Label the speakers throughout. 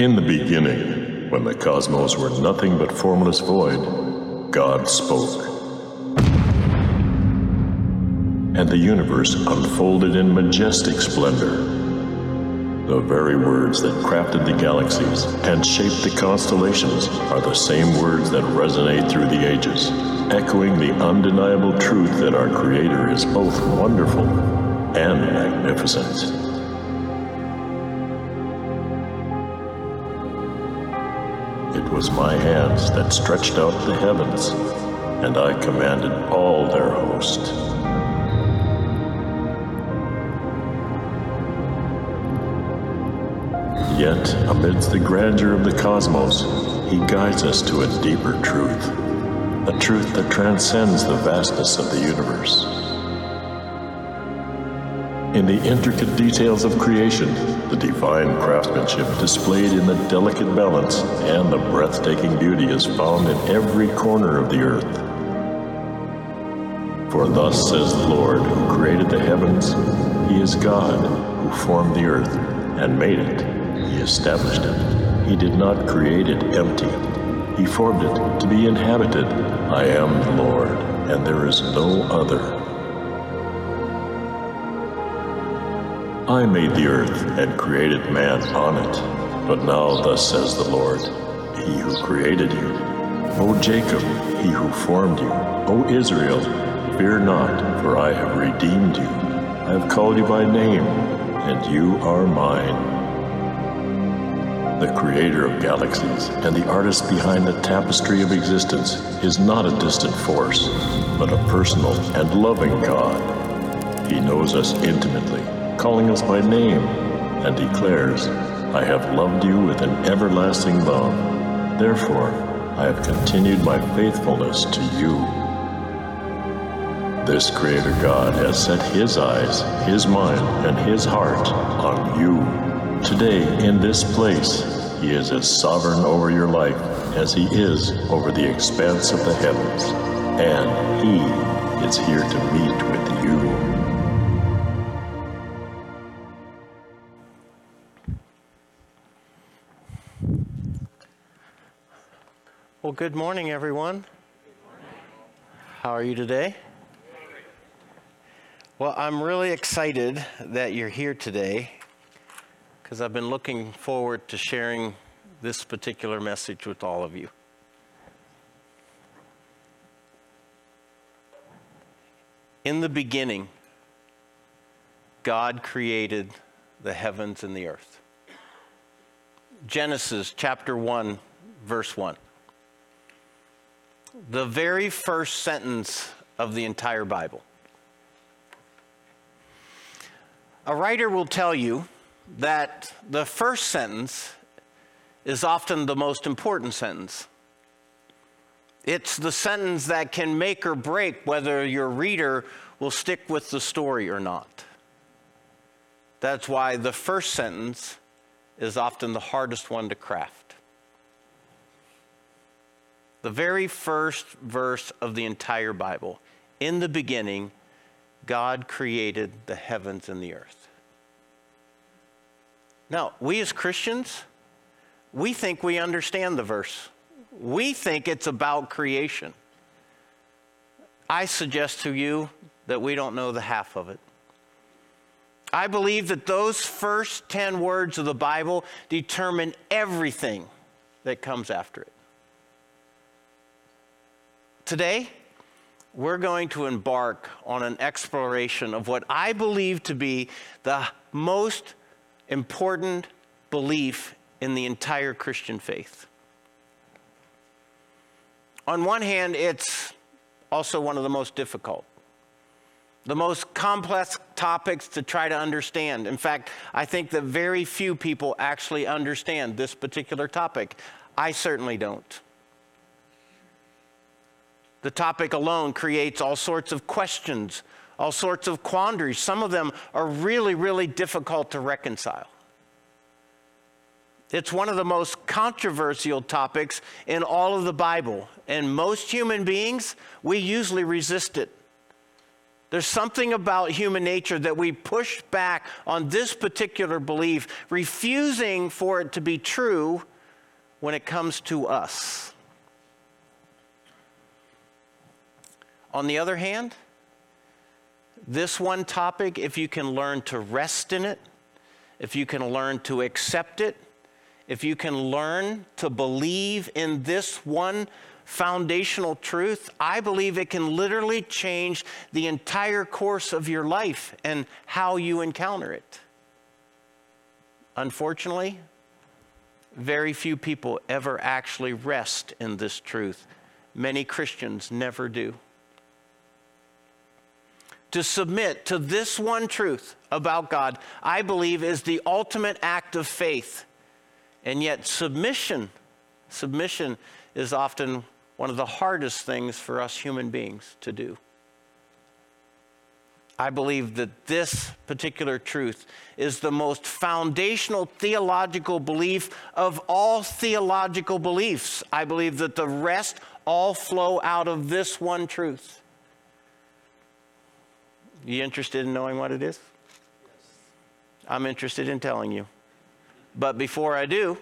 Speaker 1: In the beginning, when the cosmos were nothing but formless void, God spoke. And the universe unfolded in majestic splendor. The very words that crafted the galaxies and shaped the constellations are the same words that resonate through the ages, echoing the undeniable truth that our Creator is both wonderful and magnificent. Was my hands that stretched out the heavens, and I commanded all their host. Yet, amidst the grandeur of the cosmos, he guides us to a deeper truth, a truth that transcends the vastness of the universe. In the intricate details of creation, the divine craftsmanship displayed in the delicate balance and the breathtaking beauty is found in every corner of the earth. For thus says the Lord who created the heavens, He is God who formed the earth and made it. He established it. He did not create it empty. He formed it to be inhabited. I am the Lord, and there is no other. I made the earth and created man on it. But now, thus says the Lord, He who created you, O Jacob, He who formed you, O Israel, fear not, for I have redeemed you. I have called you by name, and you are mine. The creator of galaxies and the artist behind the tapestry of existence is not a distant force, but a personal and loving God. He knows us intimately calling us by name, and declares, I have loved you with an everlasting love. Therefore, I have continued my faithfulness to you. This Creator God has set His eyes, His mind, and His heart on you. Today, in this place, He is as sovereign over your life as He is over the expanse of the heavens. And He is here to meet with you.
Speaker 2: Good morning, everyone. How are you today? Well, I'm really excited that you're here today because I've been looking forward to sharing this particular message with all of you. In the beginning, God created the heavens and the earth. Genesis chapter 1, verse 1 the very first sentence of the entire Bible. A writer will tell you that the first sentence is often the most important sentence. It's the sentence that can make or break whether your reader will stick with the story or not. That's why the first sentence is often the hardest one to craft the very first verse of the entire Bible. In the beginning, God created the heavens and the earth. Now, we as Christians, we think we understand the verse. We think it's about creation. I suggest to you that we don't know the half of it. I believe that those first 10 words of the Bible determine everything that comes after it. Today, we're going to embark on an exploration of what I believe to be the most important belief in the entire Christian faith. On one hand, it's also one of the most difficult, the most complex topics to try to understand. In fact, I think that very few people actually understand this particular topic. I certainly don't. The topic alone creates all sorts of questions, all sorts of quandaries. Some of them are really, really difficult to reconcile. It's one of the most controversial topics in all of the Bible, and most human beings, we usually resist it. There's something about human nature that we push back on this particular belief, refusing for it to be true when it comes to us. On the other hand, this one topic, if you can learn to rest in it, if you can learn to accept it, if you can learn to believe in this one foundational truth, I believe it can literally change the entire course of your life and how you encounter it. Unfortunately, very few people ever actually rest in this truth. Many Christians never do. To submit to this one truth about God, I believe, is the ultimate act of faith. And yet, submission, submission is often one of the hardest things for us human beings to do. I believe that this particular truth is the most foundational theological belief of all theological beliefs. I believe that the rest all flow out of this one truth. You interested in knowing what it is? I'm interested in telling you. But before I do,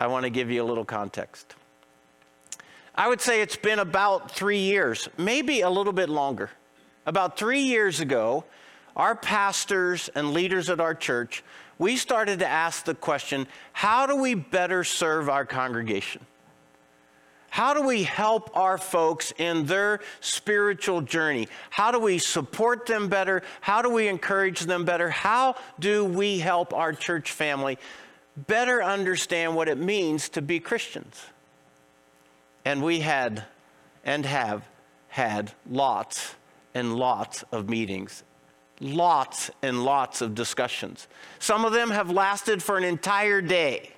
Speaker 2: I want to give you a little context. I would say it's been about three years, maybe a little bit longer. About three years ago, our pastors and leaders at our church, we started to ask the question how do we better serve our congregation? How do we help our folks in their spiritual journey? How do we support them better? How do we encourage them better? How do we help our church family better understand what it means to be Christians? And we had and have had lots and lots of meetings, lots and lots of discussions. Some of them have lasted for an entire day.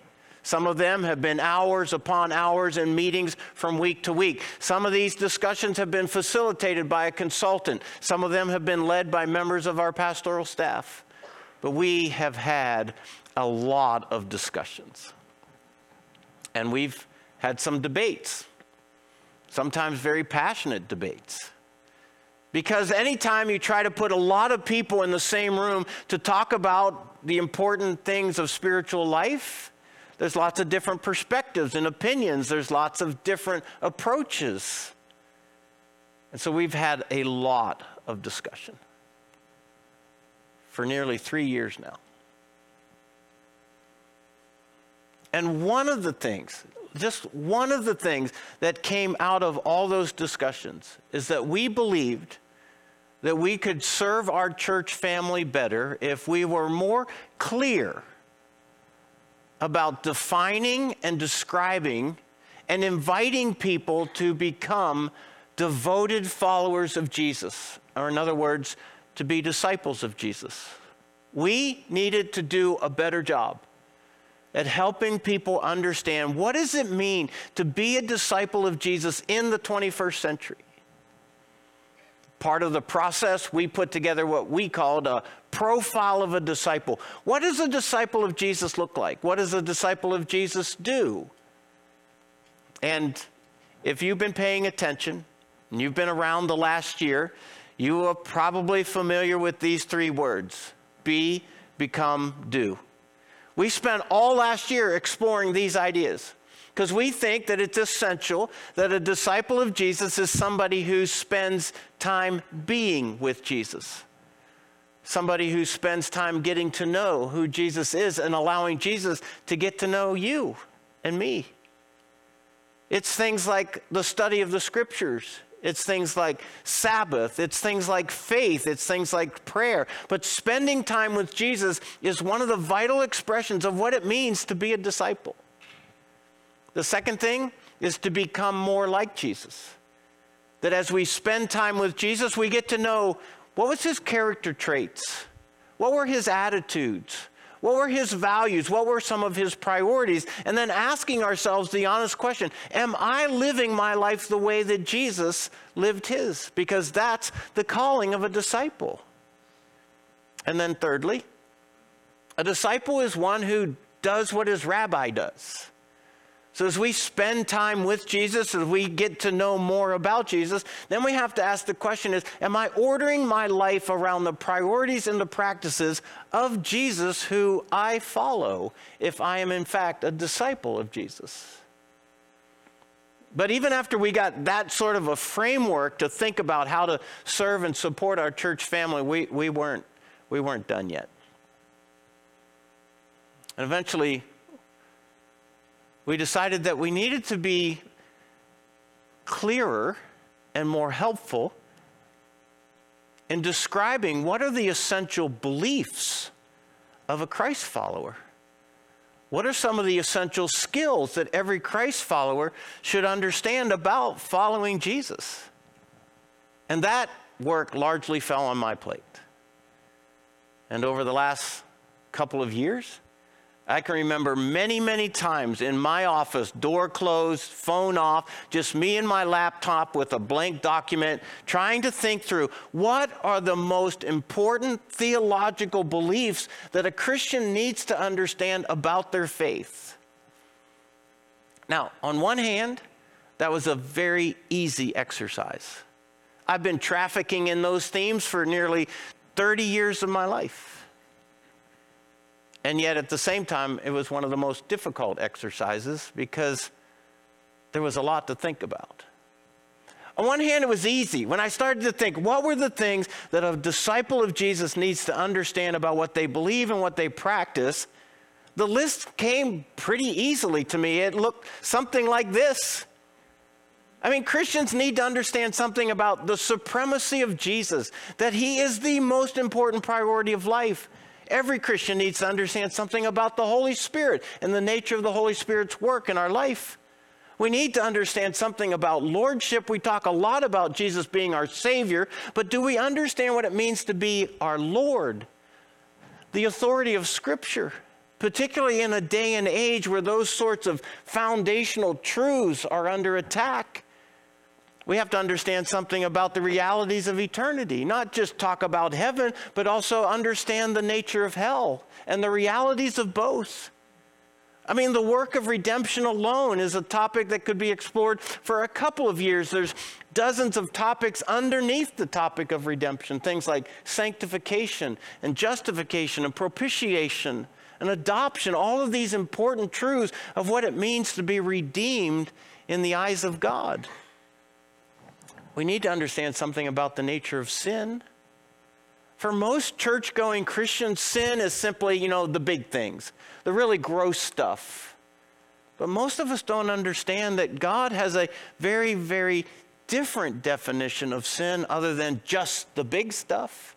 Speaker 2: Some of them have been hours upon hours in meetings from week to week. Some of these discussions have been facilitated by a consultant. Some of them have been led by members of our pastoral staff. But we have had a lot of discussions. And we've had some debates sometimes very passionate debates. Because anytime you try to put a lot of people in the same room to talk about the important things of spiritual life, there's lots of different perspectives and opinions, there's lots of different approaches. And so we've had a lot of discussion for nearly three years now. And one of the things, just one of the things that came out of all those discussions is that we believed that we could serve our church family better if we were more clear about defining and describing and inviting people to become devoted followers of Jesus, or in other words, to be disciples of Jesus. We needed to do a better job at helping people understand what does it mean to be a disciple of Jesus in the 21st century. Part of the process, we put together what we called a profile of a disciple. What does a disciple of Jesus look like? What does a disciple of Jesus do? And if you've been paying attention and you've been around the last year, you are probably familiar with these three words be, become, do. We spent all last year exploring these ideas because we think that it's essential that a disciple of Jesus is somebody who spends time being with Jesus, somebody who spends time getting to know who Jesus is and allowing Jesus to get to know you and me. It's things like the study of the scriptures. It's things like Sabbath. It's things like faith. It's things like prayer. But spending time with Jesus is one of the vital expressions of what it means to be a disciple. The second thing is to become more like Jesus. That as we spend time with Jesus, we get to know what was his character traits? What were his attitudes? What were his values? What were some of his priorities? And then asking ourselves the honest question Am I living my life the way that Jesus lived his? Because that's the calling of a disciple. And then, thirdly, a disciple is one who does what his rabbi does. So, as we spend time with Jesus, as we get to know more about Jesus, then we have to ask the question is, am I ordering my life around the priorities and the practices of Jesus who I follow if I am in fact a disciple of Jesus? But even after we got that sort of a framework to think about how to serve and support our church family, we, we, weren't, we weren't done yet. And eventually, we decided that we needed to be clearer and more helpful in describing what are the essential beliefs of a Christ follower. What are some of the essential skills that every Christ follower should understand about following Jesus? And that work largely fell on my plate. And over the last couple of years, I can remember many, many times in my office, door closed, phone off, just me and my laptop with a blank document, trying to think through what are the most important theological beliefs that a Christian needs to understand about their faith. Now, on one hand, that was a very easy exercise. I've been trafficking in those themes for nearly 30 years of my life. And yet, at the same time, it was one of the most difficult exercises because there was a lot to think about. On one hand, it was easy. When I started to think, what were the things that a disciple of Jesus needs to understand about what they believe and what they practice? The list came pretty easily to me. It looked something like this. I mean, Christians need to understand something about the supremacy of Jesus, that he is the most important priority of life. Every Christian needs to understand something about the Holy Spirit and the nature of the Holy Spirit's work in our life. We need to understand something about lordship. We talk a lot about Jesus being our Savior, but do we understand what it means to be our Lord? The authority of Scripture, particularly in a day and age where those sorts of foundational truths are under attack. We have to understand something about the realities of eternity, not just talk about heaven, but also understand the nature of hell and the realities of both. I mean, the work of redemption alone is a topic that could be explored for a couple of years. There's dozens of topics underneath the topic of redemption, things like sanctification and justification and propitiation and adoption, all of these important truths of what it means to be redeemed in the eyes of God we need to understand something about the nature of sin. For most church going Christians, sin is simply, you know, the big things, the really gross stuff. But most of us don't understand that God has a very, very different definition of sin other than just the big stuff.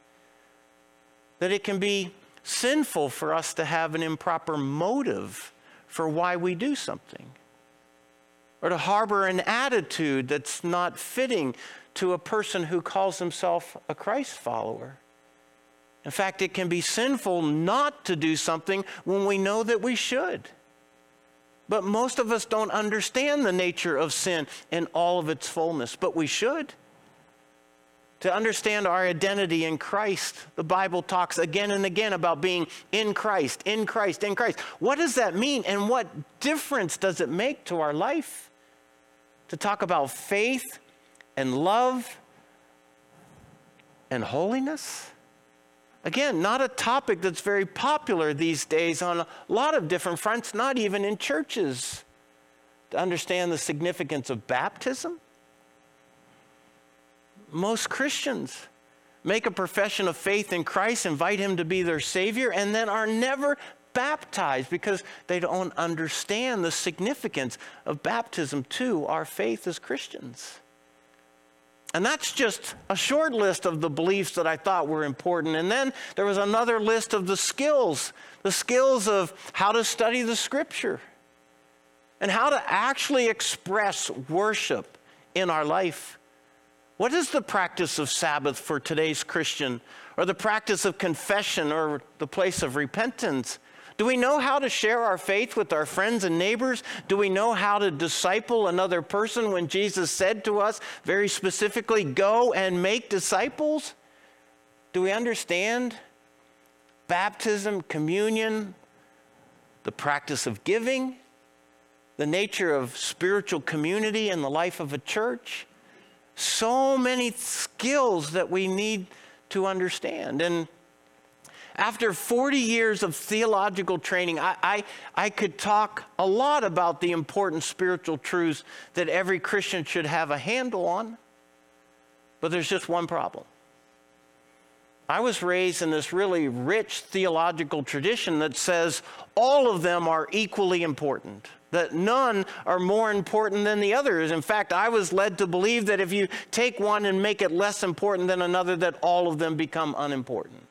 Speaker 2: That it can be sinful for us to have an improper motive for why we do something or to harbor an attitude that's not fitting to a person who calls himself a Christ follower. In fact, it can be sinful not to do something when we know that we should. But most of us don't understand the nature of sin in all of its fullness, but we should. To understand our identity in Christ, the Bible talks again and again about being in Christ, in Christ, in Christ. What does that mean, and what difference does it make to our life? To talk about faith and love and holiness. Again, not a topic that's very popular these days on a lot of different fronts, not even in churches. To understand the significance of baptism, most Christians make a profession of faith in Christ, invite Him to be their Savior, and then are never baptized because they don't understand the significance of baptism to our faith as Christians. And that's just a short list of the beliefs that I thought were important. And then there was another list of the skills the skills of how to study the scripture and how to actually express worship in our life. What is the practice of Sabbath for today's Christian, or the practice of confession, or the place of repentance? Do we know how to share our faith with our friends and neighbors? Do we know how to disciple another person when Jesus said to us very specifically, go and make disciples? Do we understand baptism, communion, the practice of giving? the nature of spiritual community in the life of a church. So many skills that we need to understand. And after 40 years of theological training, I, I, I, could talk a lot about the important spiritual truths that every Christian should have a handle on. But there's just one problem. I was raised in this really rich theological tradition that says all of them are equally important, that none are more important than the others. In fact, I was led to believe that if you take one and make it less important than another, that all of them become unimportant.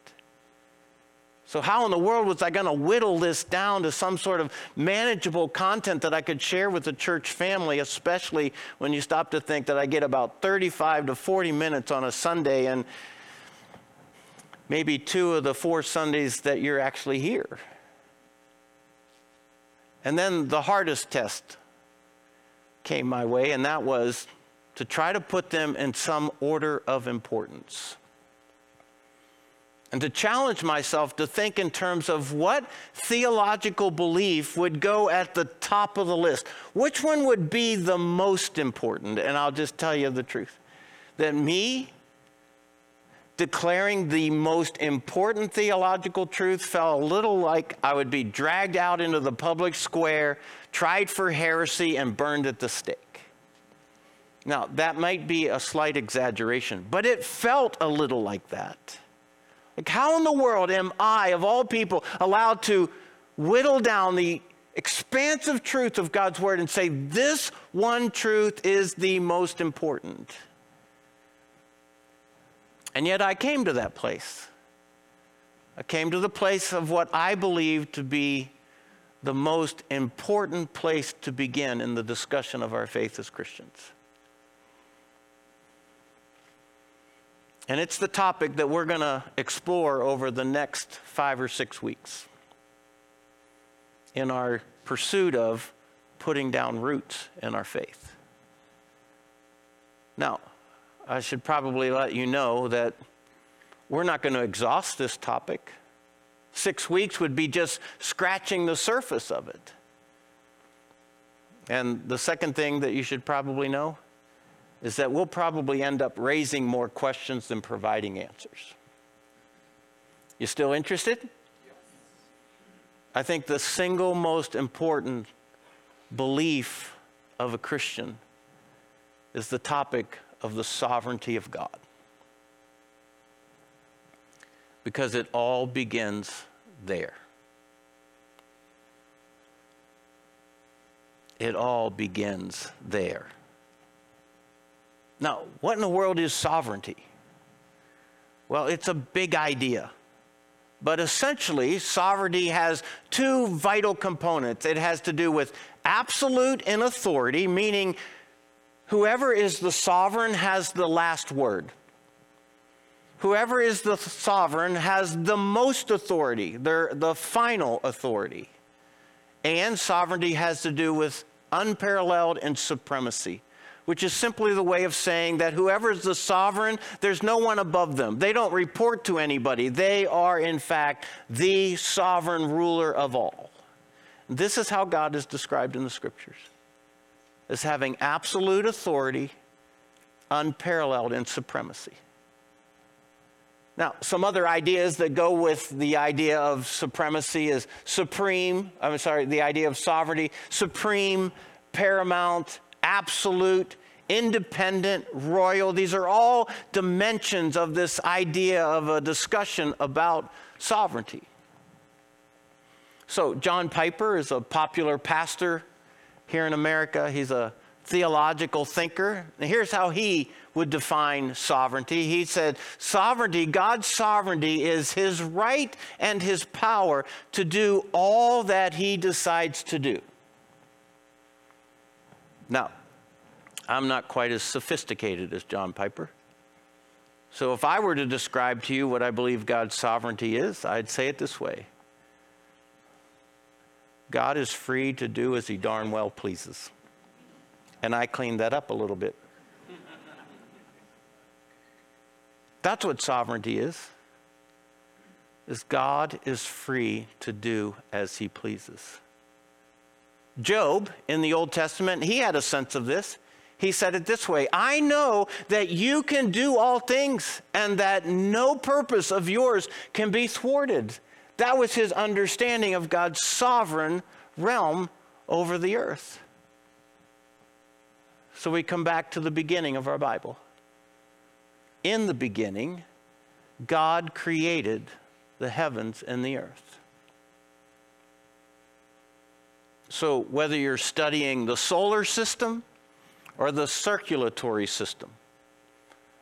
Speaker 2: So, how in the world was I going to whittle this down to some sort of manageable content that I could share with the church family, especially when you stop to think that I get about 35 to 40 minutes on a Sunday and maybe two of the four Sundays that you're actually here? And then the hardest test came my way, and that was to try to put them in some order of importance and to challenge myself to think in terms of what theological belief would go at the top of the list. Which one would be the most important? And I'll just tell you the truth that me declaring the most important theological truth felt a little like I would be dragged out into the public square, tried for heresy, and burned at the stake. Now, that might be a slight exaggeration, but it felt a little like that. Like, how in the world am I, of all people, allowed to whittle down the expansive truth of God's word and say, this one truth is the most important? And yet I came to that place. I came to the place of what I believe to be the most important place to begin in the discussion of our faith as Christians. And it's the topic that we're going to explore over the next five or six weeks in our pursuit of putting down roots in our faith. Now, I should probably let you know that we're not going to exhaust this topic. Six weeks would be just scratching the surface of it. And the second thing that you should probably know is that we'll probably end up raising more questions than providing answers. You still interested? I think the single most important belief of a Christian is the topic of the sovereignty of God. Because it all begins there. It all begins there. Now, what in the world is sovereignty? Well, it's a big idea. But essentially, sovereignty has two vital components. It has to do with absolute in authority, meaning whoever is the sovereign has the last word. Whoever is the sovereign has the most authority, the final authority. And sovereignty has to do with unparalleled in supremacy which is simply the way of saying that whoever is the sovereign, there's no one above them. They don't report to anybody. They are, in fact, the sovereign ruler of all. This is how God is described in the scriptures as having absolute authority, unparalleled in supremacy. Now, some other ideas that go with the idea of supremacy is supreme, I'm sorry, the idea of sovereignty, supreme, paramount, absolute, independent, royal. These are all dimensions of this idea of a discussion about sovereignty. So, John Piper is a popular pastor here in America. He's a theological thinker. And here's how he would define sovereignty. He said, Sovereignty, God's sovereignty, is his right and his power to do all that he decides to do. Now, I'm not quite as sophisticated as John Piper. So if I were to describe to you what I believe God's sovereignty is, I'd say it this way God is free to do as he darn well pleases. And I cleaned that up a little bit. That's what sovereignty is. Is God is free to do as he pleases. Job in the Old Testament, he had a sense of this. He said it this way I know that you can do all things and that no purpose of yours can be thwarted. That was his understanding of God's sovereign realm over the earth. So we come back to the beginning of our Bible. In the beginning, God created the heavens and the earth. So whether you're studying the solar system or the circulatory system,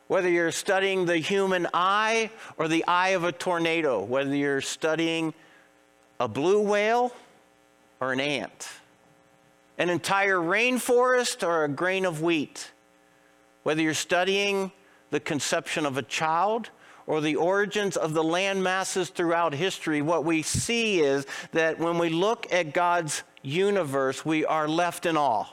Speaker 2: whether you're studying the human eye or the eye of a tornado, whether you're studying a blue whale or an ant, an entire rainforest or a grain of wheat, whether you're studying the conception of a child or the origins of the land masses throughout history, what we see is that when we look at God's universe, we are left in awe.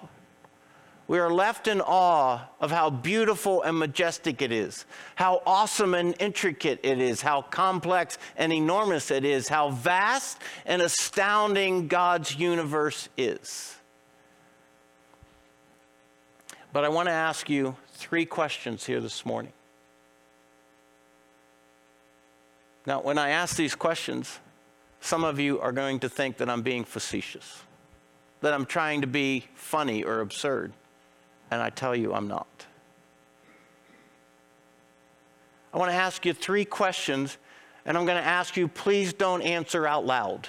Speaker 2: We are left in awe of how beautiful and majestic it is, how awesome and intricate it is, how complex and enormous it is, how vast and astounding God's universe is. But I want to ask you three questions here this morning. Now, when I ask these questions, some of you are going to think that I'm being facetious, that I'm trying to be funny or absurd, and I tell you I'm not. I want to ask you three questions, and I'm going to ask you, please don't answer out loud,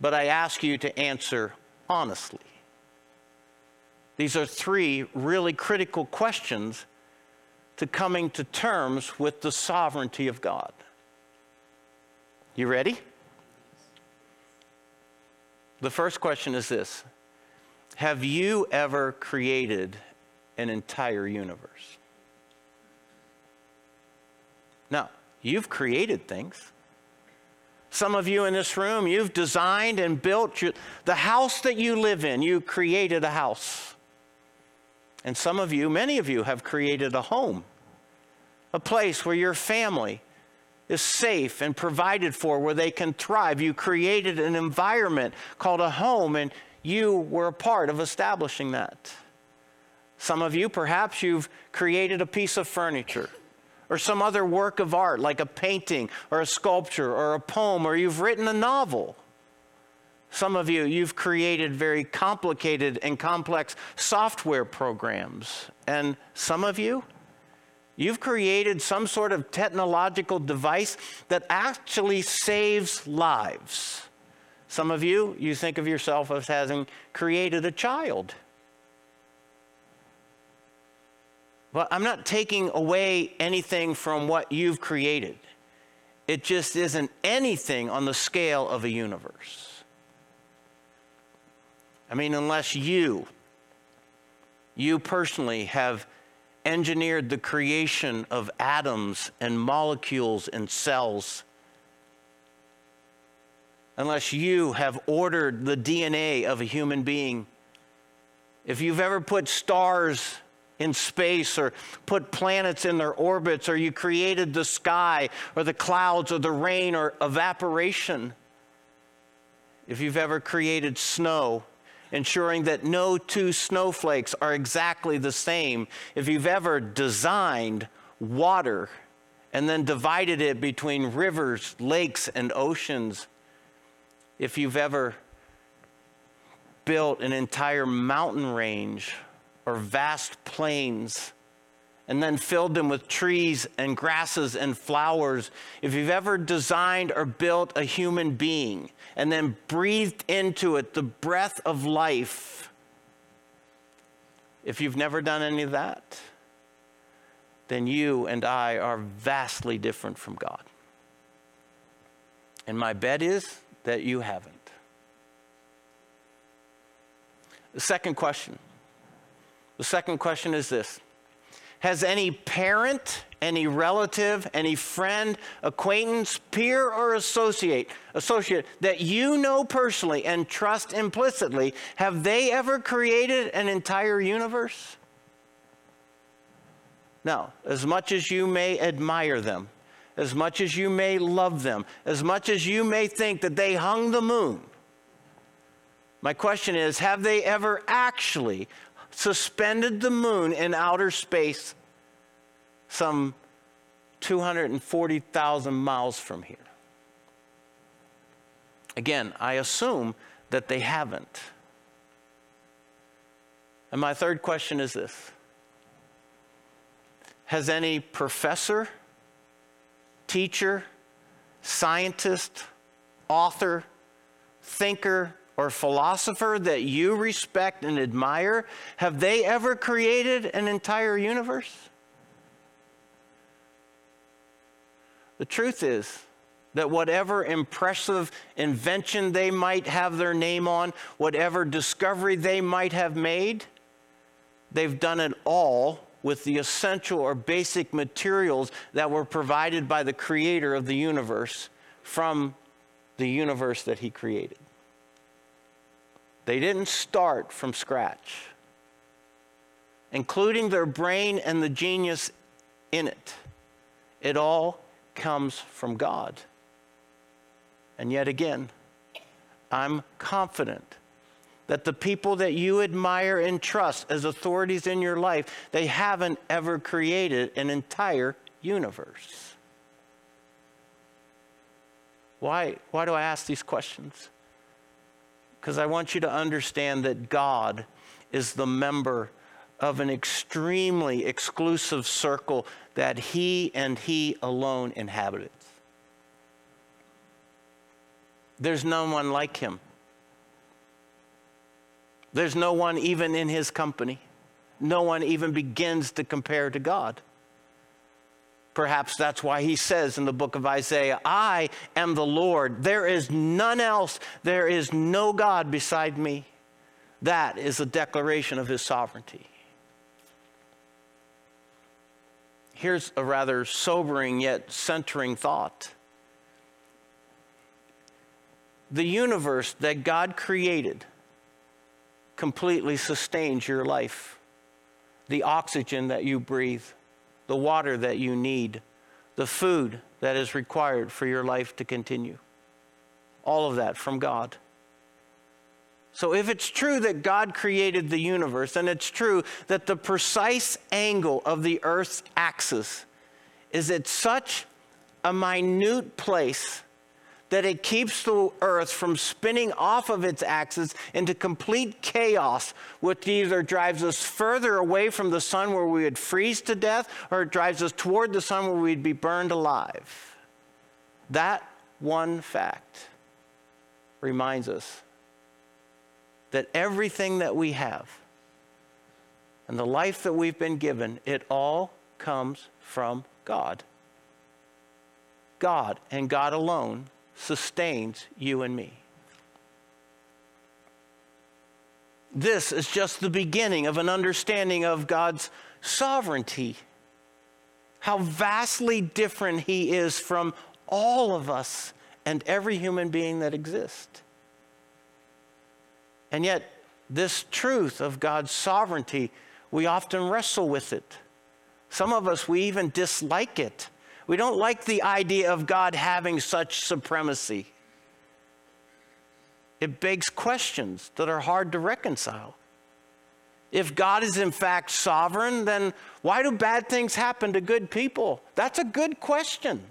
Speaker 2: but I ask you to answer honestly. These are three really critical questions to coming to terms with the sovereignty of God. You ready? The first question is this Have you ever created an entire universe? Now, you've created things. Some of you in this room, you've designed and built your, the house that you live in. You created a house. And some of you, many of you, have created a home, a place where your family is safe and provided for, where they can thrive. You created an environment called a home, and you were a part of establishing that. Some of you, perhaps, you've created a piece of furniture or some other work of art, like a painting or a sculpture or a poem, or you've written a novel. Some of you, you've created very complicated and complex software programs. And some of you, you've created some sort of technological device that actually saves lives. Some of you, you think of yourself as having created a child. But I'm not taking away anything from what you've created. It just isn't anything on the scale of a universe. I mean, unless you, you personally have engineered the creation of atoms and molecules and cells, unless you have ordered the DNA of a human being, if you've ever put stars in space or put planets in their orbits or you created the sky or the clouds or the rain or evaporation, if you've ever created snow, ensuring that no two snowflakes are exactly the same. If you've ever designed water and then divided it between rivers, lakes, and oceans, if you've ever built an entire mountain range or vast plains and then filled them with trees and grasses and flowers. If you've ever designed or built a human being and then breathed into it the breath of life, if you've never done any of that, then you and I are vastly different from God. And my bet is that you haven't. The second question. The second question is this has any parent, any relative, any friend, acquaintance, peer, or associate, associate that you know personally and trust implicitly, have they ever created an entire universe? No, as much as you may admire them, as much as you may love them, as much as you may think that they hung the moon, My question is Have they ever actually suspended the moon in outer space some 240,000 miles from here? Again, I assume that they haven't. And my third question is this Has any professor, teacher, scientist, author, thinker, or philosopher that you respect and admire, have they ever created an entire universe? The truth is that whatever impressive invention they might have their name on, whatever discovery they might have made, they've done it all with the essential or basic materials that were provided by the creator of the universe from the universe that he created. They didn't start from scratch, including their brain and the genius in it. It all comes from God. And yet again, I'm confident that the people that you admire and trust as authorities in your life, they haven't ever created an entire universe. Why, why do I ask these questions? Because I want you to understand that God is the member of an extremely exclusive circle that He and He alone inhabited. There's no one like Him. There's no one even in His company. No one even begins to compare to God. Perhaps that's why he says in the book of Isaiah, I am the Lord. There is none else. There is no God beside me. That is a declaration of his sovereignty. Here's a rather sobering yet centering thought. The universe that God created completely sustains your life. The oxygen that you breathe, the water that you need, the food that is required for your life to continue. All of that from God. So, if it's true that God created the universe, and it's true that the precise angle of the Earth's axis is at such a minute place that it keeps the earth from spinning off of its axis into complete chaos, which either drives us further away from the sun where we would freeze to death, or it drives us toward the sun where we'd be burned alive. That one fact reminds us that everything that we have and the life that we've been given, it all comes from God. God and God alone sustains you and me. This is just the beginning of an understanding of God's sovereignty, how vastly different He is from all of us and every human being that exists. And yet, this truth of God's sovereignty, we often wrestle with it. Some of us, we even dislike it we don't like the idea of God having such supremacy. It begs questions that are hard to reconcile. If God is in fact sovereign, then why do bad things happen to good people? That's a good question.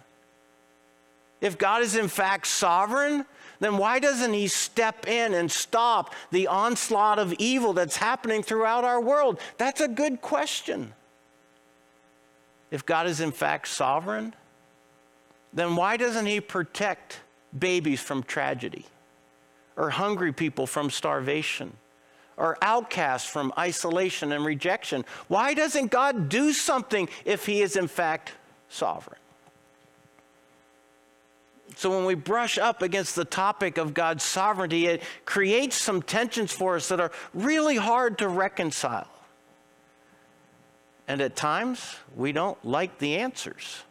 Speaker 2: If God is in fact sovereign, then why doesn't He step in and stop the onslaught of evil that's happening throughout our world? That's a good question. If God is in fact sovereign, then why doesn't He protect babies from tragedy, or hungry people from starvation, or outcasts from isolation and rejection? Why doesn't God do something if He is in fact sovereign? So, when we brush up against the topic of God's sovereignty, it creates some tensions for us that are really hard to reconcile. And at times, we don't like the answers.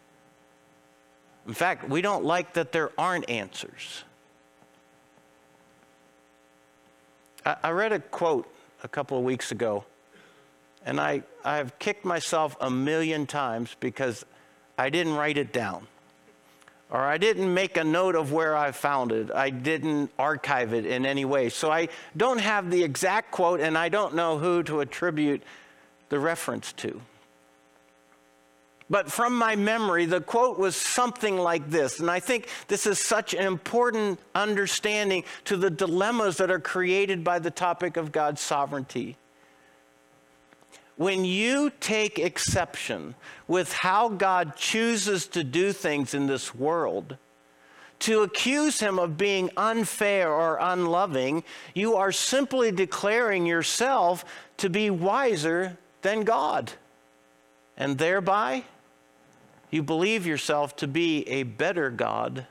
Speaker 2: In fact, we don't like that there aren't answers. I, I read a quote a couple of weeks ago, and I, I've kicked myself a million times because I didn't write it down. or I didn't make a note of where I found it. I didn't archive it in any way. So I don't have the exact quote and I don't know who to attribute the reference to. But from my memory, the quote was something like this. And I think this is such an important understanding to the dilemmas that are created by the topic of God's sovereignty. When you take exception with how God chooses to do things in this world, to accuse him of being unfair or unloving, you are simply declaring yourself to be wiser than God. And thereby, you believe yourself to be a better God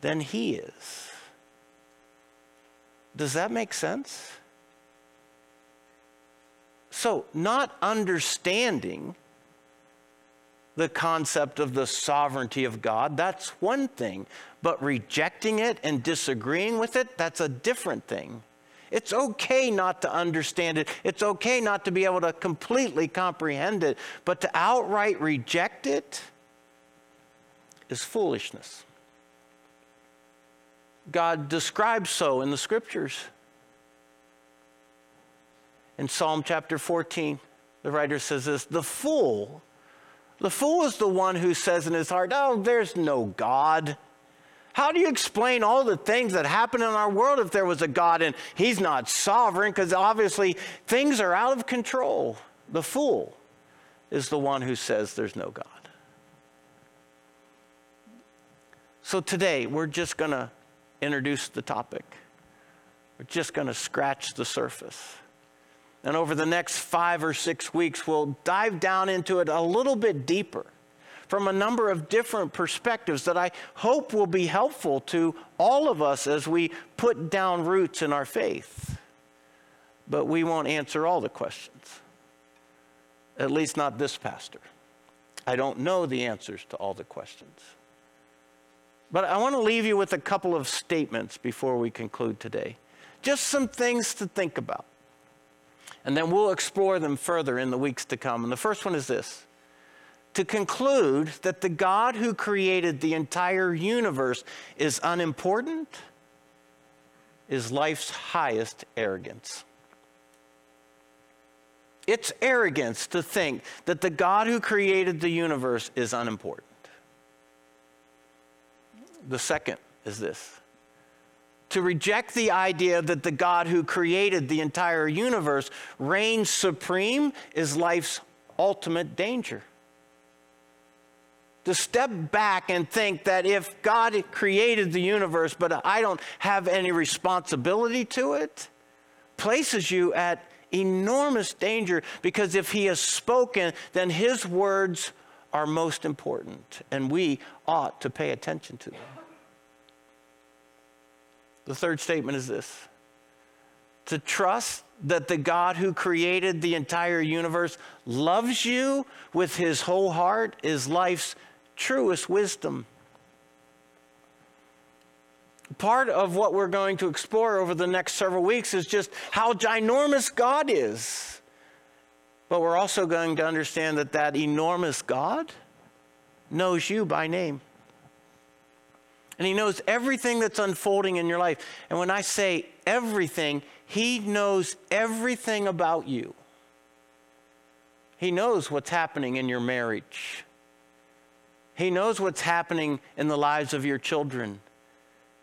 Speaker 2: than he is. Does that make sense? So, not understanding the concept of the sovereignty of God, that's one thing. But rejecting it and disagreeing with it, that's a different thing. It's okay not to understand it. It's okay not to be able to completely comprehend it. But to outright reject it is foolishness. God describes so in the scriptures. In Psalm chapter 14, the writer says this The fool, the fool is the one who says in his heart, Oh, there's no God. How do you explain all the things that happen in our world if there was a God and He's not sovereign? Because obviously things are out of control. The fool is the one who says there's no God. So today we're just going to introduce the topic, we're just going to scratch the surface. And over the next five or six weeks, we'll dive down into it a little bit deeper from a number of different perspectives that I hope will be helpful to all of us as we put down roots in our faith. But we won't answer all the questions, at least not this pastor. I don't know the answers to all the questions. But I want to leave you with a couple of statements before we conclude today. Just some things to think about. And then we'll explore them further in the weeks to come. And the first one is this to conclude that the God who created the entire universe is unimportant is life's highest arrogance. It's arrogance to think that the God who created the universe is unimportant. The second is this to reject the idea that the God who created the entire universe reigns supreme is life's ultimate danger. To step back and think that if God created the universe, but I don't have any responsibility to it, places you at enormous danger because if He has spoken, then His words are most important, and we ought to pay attention to them. The third statement is this to trust that the God who created the entire universe loves you with his whole heart is life's truest wisdom. Part of what we're going to explore over the next several weeks is just how ginormous God is. But we're also going to understand that that enormous God knows you by name. And He knows everything that's unfolding in your life. And when I say everything, He knows everything about you. He knows what's happening in your marriage. He knows what's happening in the lives of your children.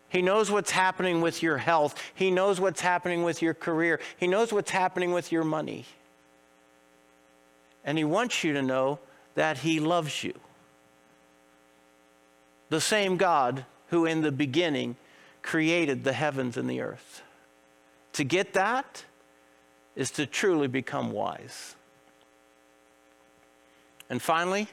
Speaker 2: He knows what's happening with your health. He knows what's happening with your career. He knows what's happening with your money. And He wants you to know that He loves you. The same God who in the beginning created the heavens and the earth. To get that is to truly become wise. And finally,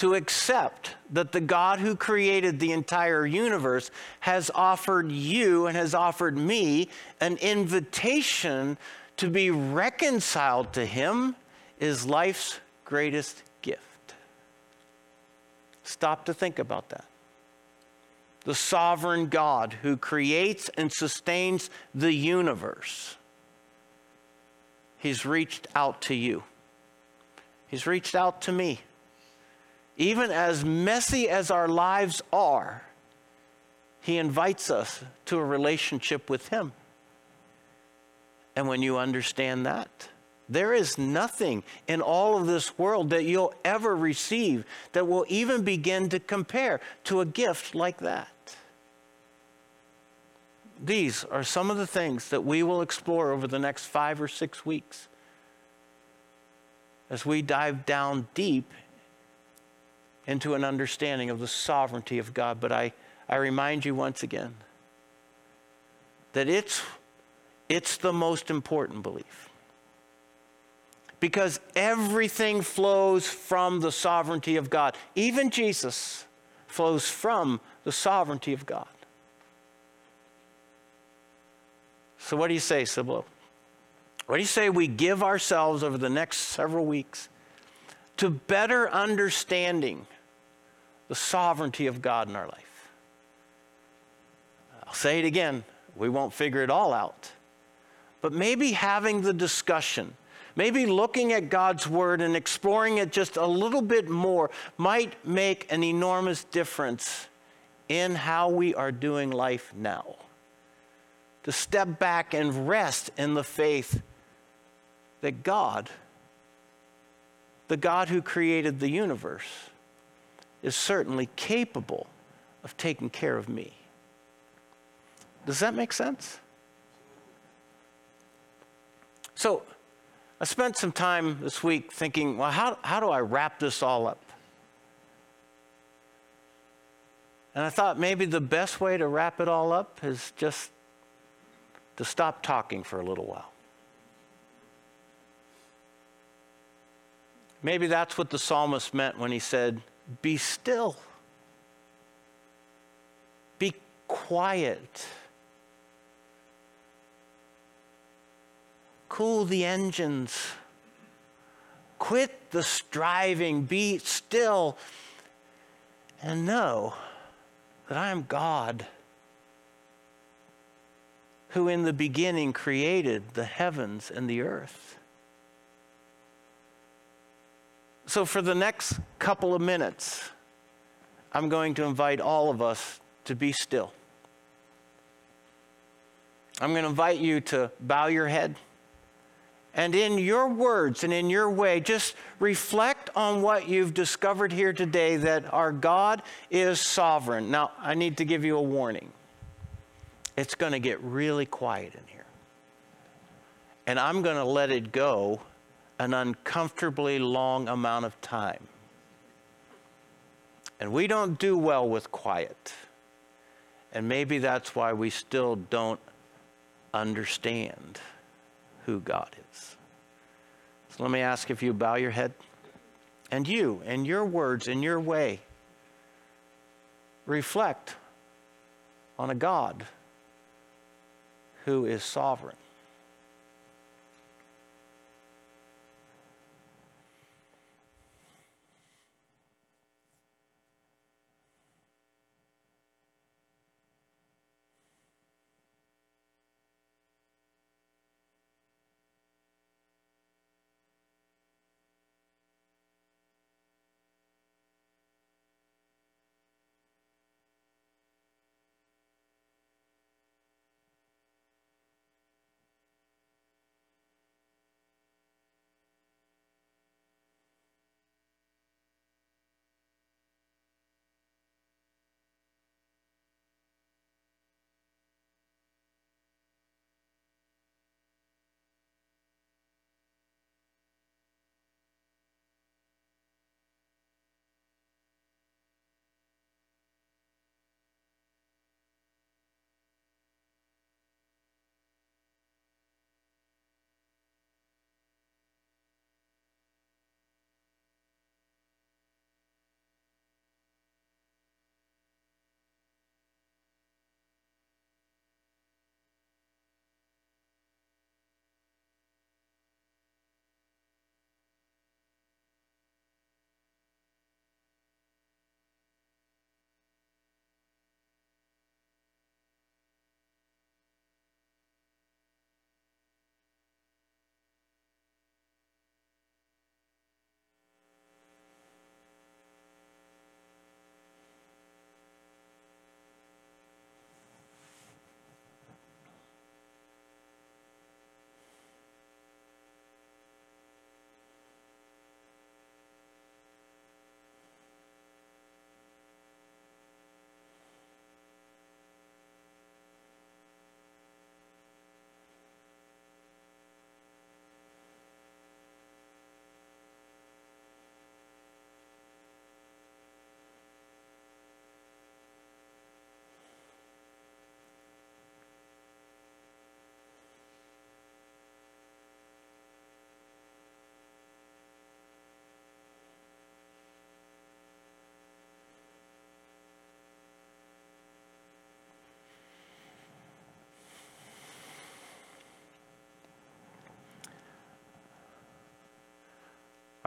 Speaker 2: to accept that the God who created the entire universe has offered you and has offered me an invitation to be reconciled to Him is life's greatest gift. Stop to think about that the sovereign God who creates and sustains the universe, He's reached out to you. He's reached out to me. Even as messy as our lives are, He invites us to a relationship with Him. And when you understand that, there is nothing in all of this world that you'll ever receive that will even begin to compare to a gift like that. These are some of the things that we will explore over the next five or six weeks as we dive down deep into an understanding of the sovereignty of God. But I, I remind you once again that it's, it's the most important belief. Because everything flows from the sovereignty of God. Even Jesus flows from the sovereignty of God. So, what do you say, Cibolo? What do you say we give ourselves over the next several weeks to better understanding the sovereignty of God in our life? I'll say it again, we won't figure it all out. But maybe having the discussion, maybe looking at God's Word and exploring it just a little bit more might make an enormous difference in how we are doing life now. To step back and rest in the faith that God, the God who created the universe, is certainly capable of taking care of me. Does that make sense? So, I spent some time this week thinking, well, how, how do I wrap this all up? And I thought maybe the best way to wrap it all up is just to stop talking for a little while. Maybe that's what the psalmist meant when he said, Be still, be quiet, cool the engines, quit the striving, be still, and know that I am God who in the beginning created the heavens and the earth. So, for the next couple of minutes, I'm going to invite all of us to be still. I'm going to invite you to bow your head. And in your words and in your way, just reflect on what you've discovered here today that our God is sovereign. Now, I need to give you a warning. It's going to get really quiet in here. And I'm going to let it go an uncomfortably long amount of time. And we don't do well with quiet. And maybe that's why we still don't understand who God is. So let me ask if you bow your head. And you, in your words, in your way, reflect on a God who is sovereign.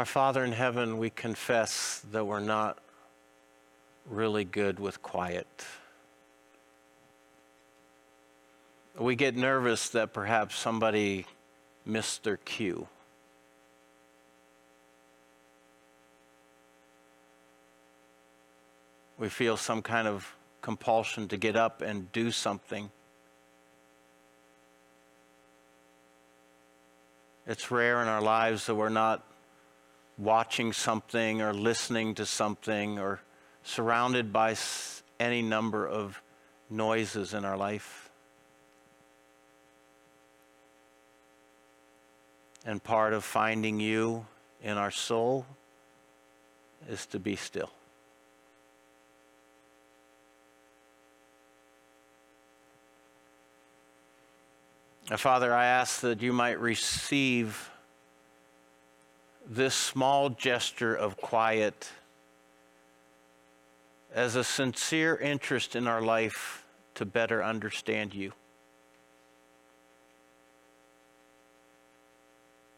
Speaker 2: Our Father in heaven, we confess that we're not really good with quiet. We get nervous that perhaps somebody missed their cue. We feel some kind of compulsion to get up and do something. It's rare in our lives that we're not watching something or listening to something or surrounded by any number of noises in our life. And part of finding you in our soul is to be still. Father, I ask that you might receive this small gesture of quiet as a sincere interest in our life to better understand you.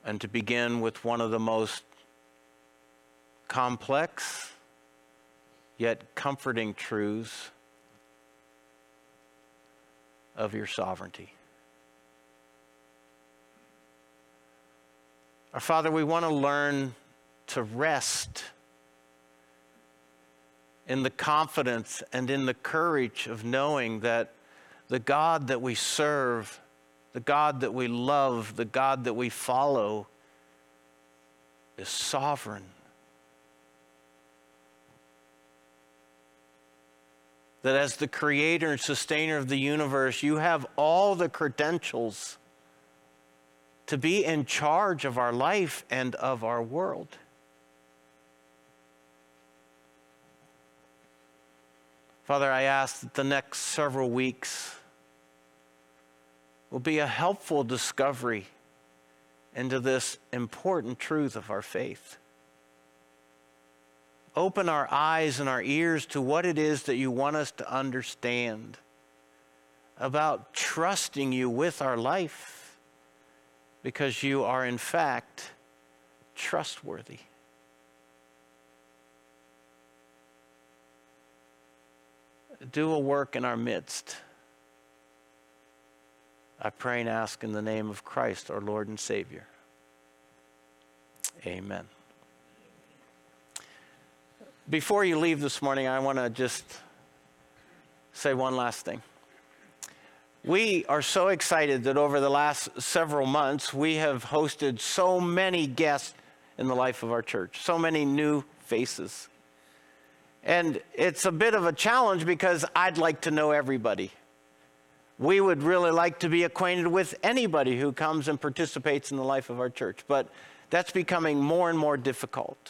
Speaker 2: And to begin with one of the most complex yet comforting truths of your sovereignty. Our Father, we want to learn to rest in the confidence and in the courage of knowing that the God that we serve, the God that we love, the God that we follow is sovereign. That as the creator and sustainer of the universe, you have all the credentials to be in charge of our life and of our world. Father, I ask that the next several weeks will be a helpful discovery into this important truth of our faith. Open our eyes and our ears to what it is that you want us to understand about trusting you with our life because you are, in fact, trustworthy. Do a work in our midst. I pray and ask in the name of Christ, our Lord and Savior. Amen. Before you leave this morning, I want to just say one last thing. We are so excited that over the last several months, we have hosted so many guests in the life of our church, so many new faces. And it's a bit of a challenge because I'd like to know everybody. We would really like to be acquainted with anybody who comes and participates in the life of our church, but that's becoming more and more difficult.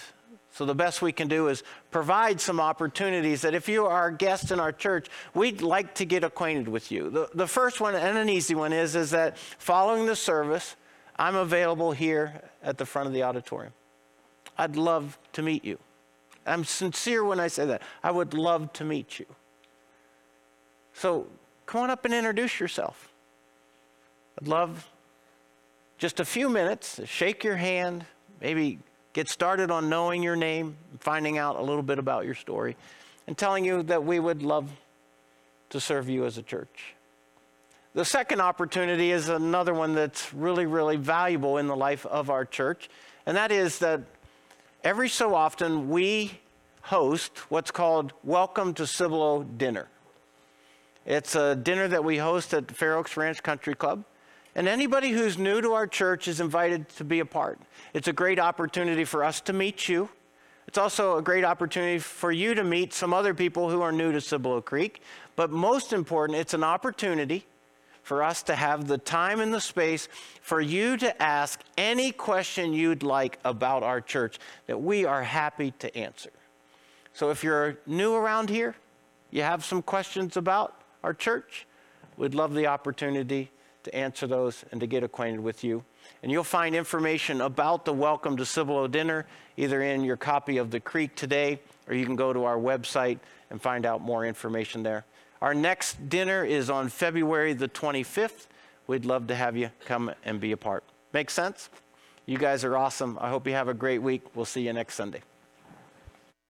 Speaker 2: So, the best we can do is provide some opportunities that if you are a guest in our church, we'd like to get acquainted with you. The, the first one, and an easy one, is, is that following the service, I'm available here at the front of the auditorium. I'd love to meet you. I'm sincere when I say that. I would love to meet you. So, come on up and introduce yourself. I'd love just a few minutes, shake your hand, maybe get started on knowing your name, finding out a little bit about your story, and telling you that we would love to serve you as a church. The second opportunity is another one that's really, really valuable in the life of our church, and that is that every so often we host what's called Welcome to Cibolo Dinner. It's a dinner that we host at Fair Oaks Ranch Country Club. And anybody who's new to our church is invited to be a part. It's a great opportunity for us to meet you. It's also a great opportunity for you to meet some other people who are new to Cibolo Creek. But most important, it's an opportunity for us to have the time and the space for you to ask any question you'd like about our church that we are happy to answer. So if you're new around here, you have some questions about our church, we'd love the opportunity to answer those and to get acquainted with you. And you'll find information about the Welcome to Cibolo dinner either in your copy of the Creek today, or you can go to our website and find out more information there. Our next dinner is on February the 25th. We'd love to have you come and be a part. Make sense? You guys are awesome. I hope you have a great week. We'll see you next Sunday.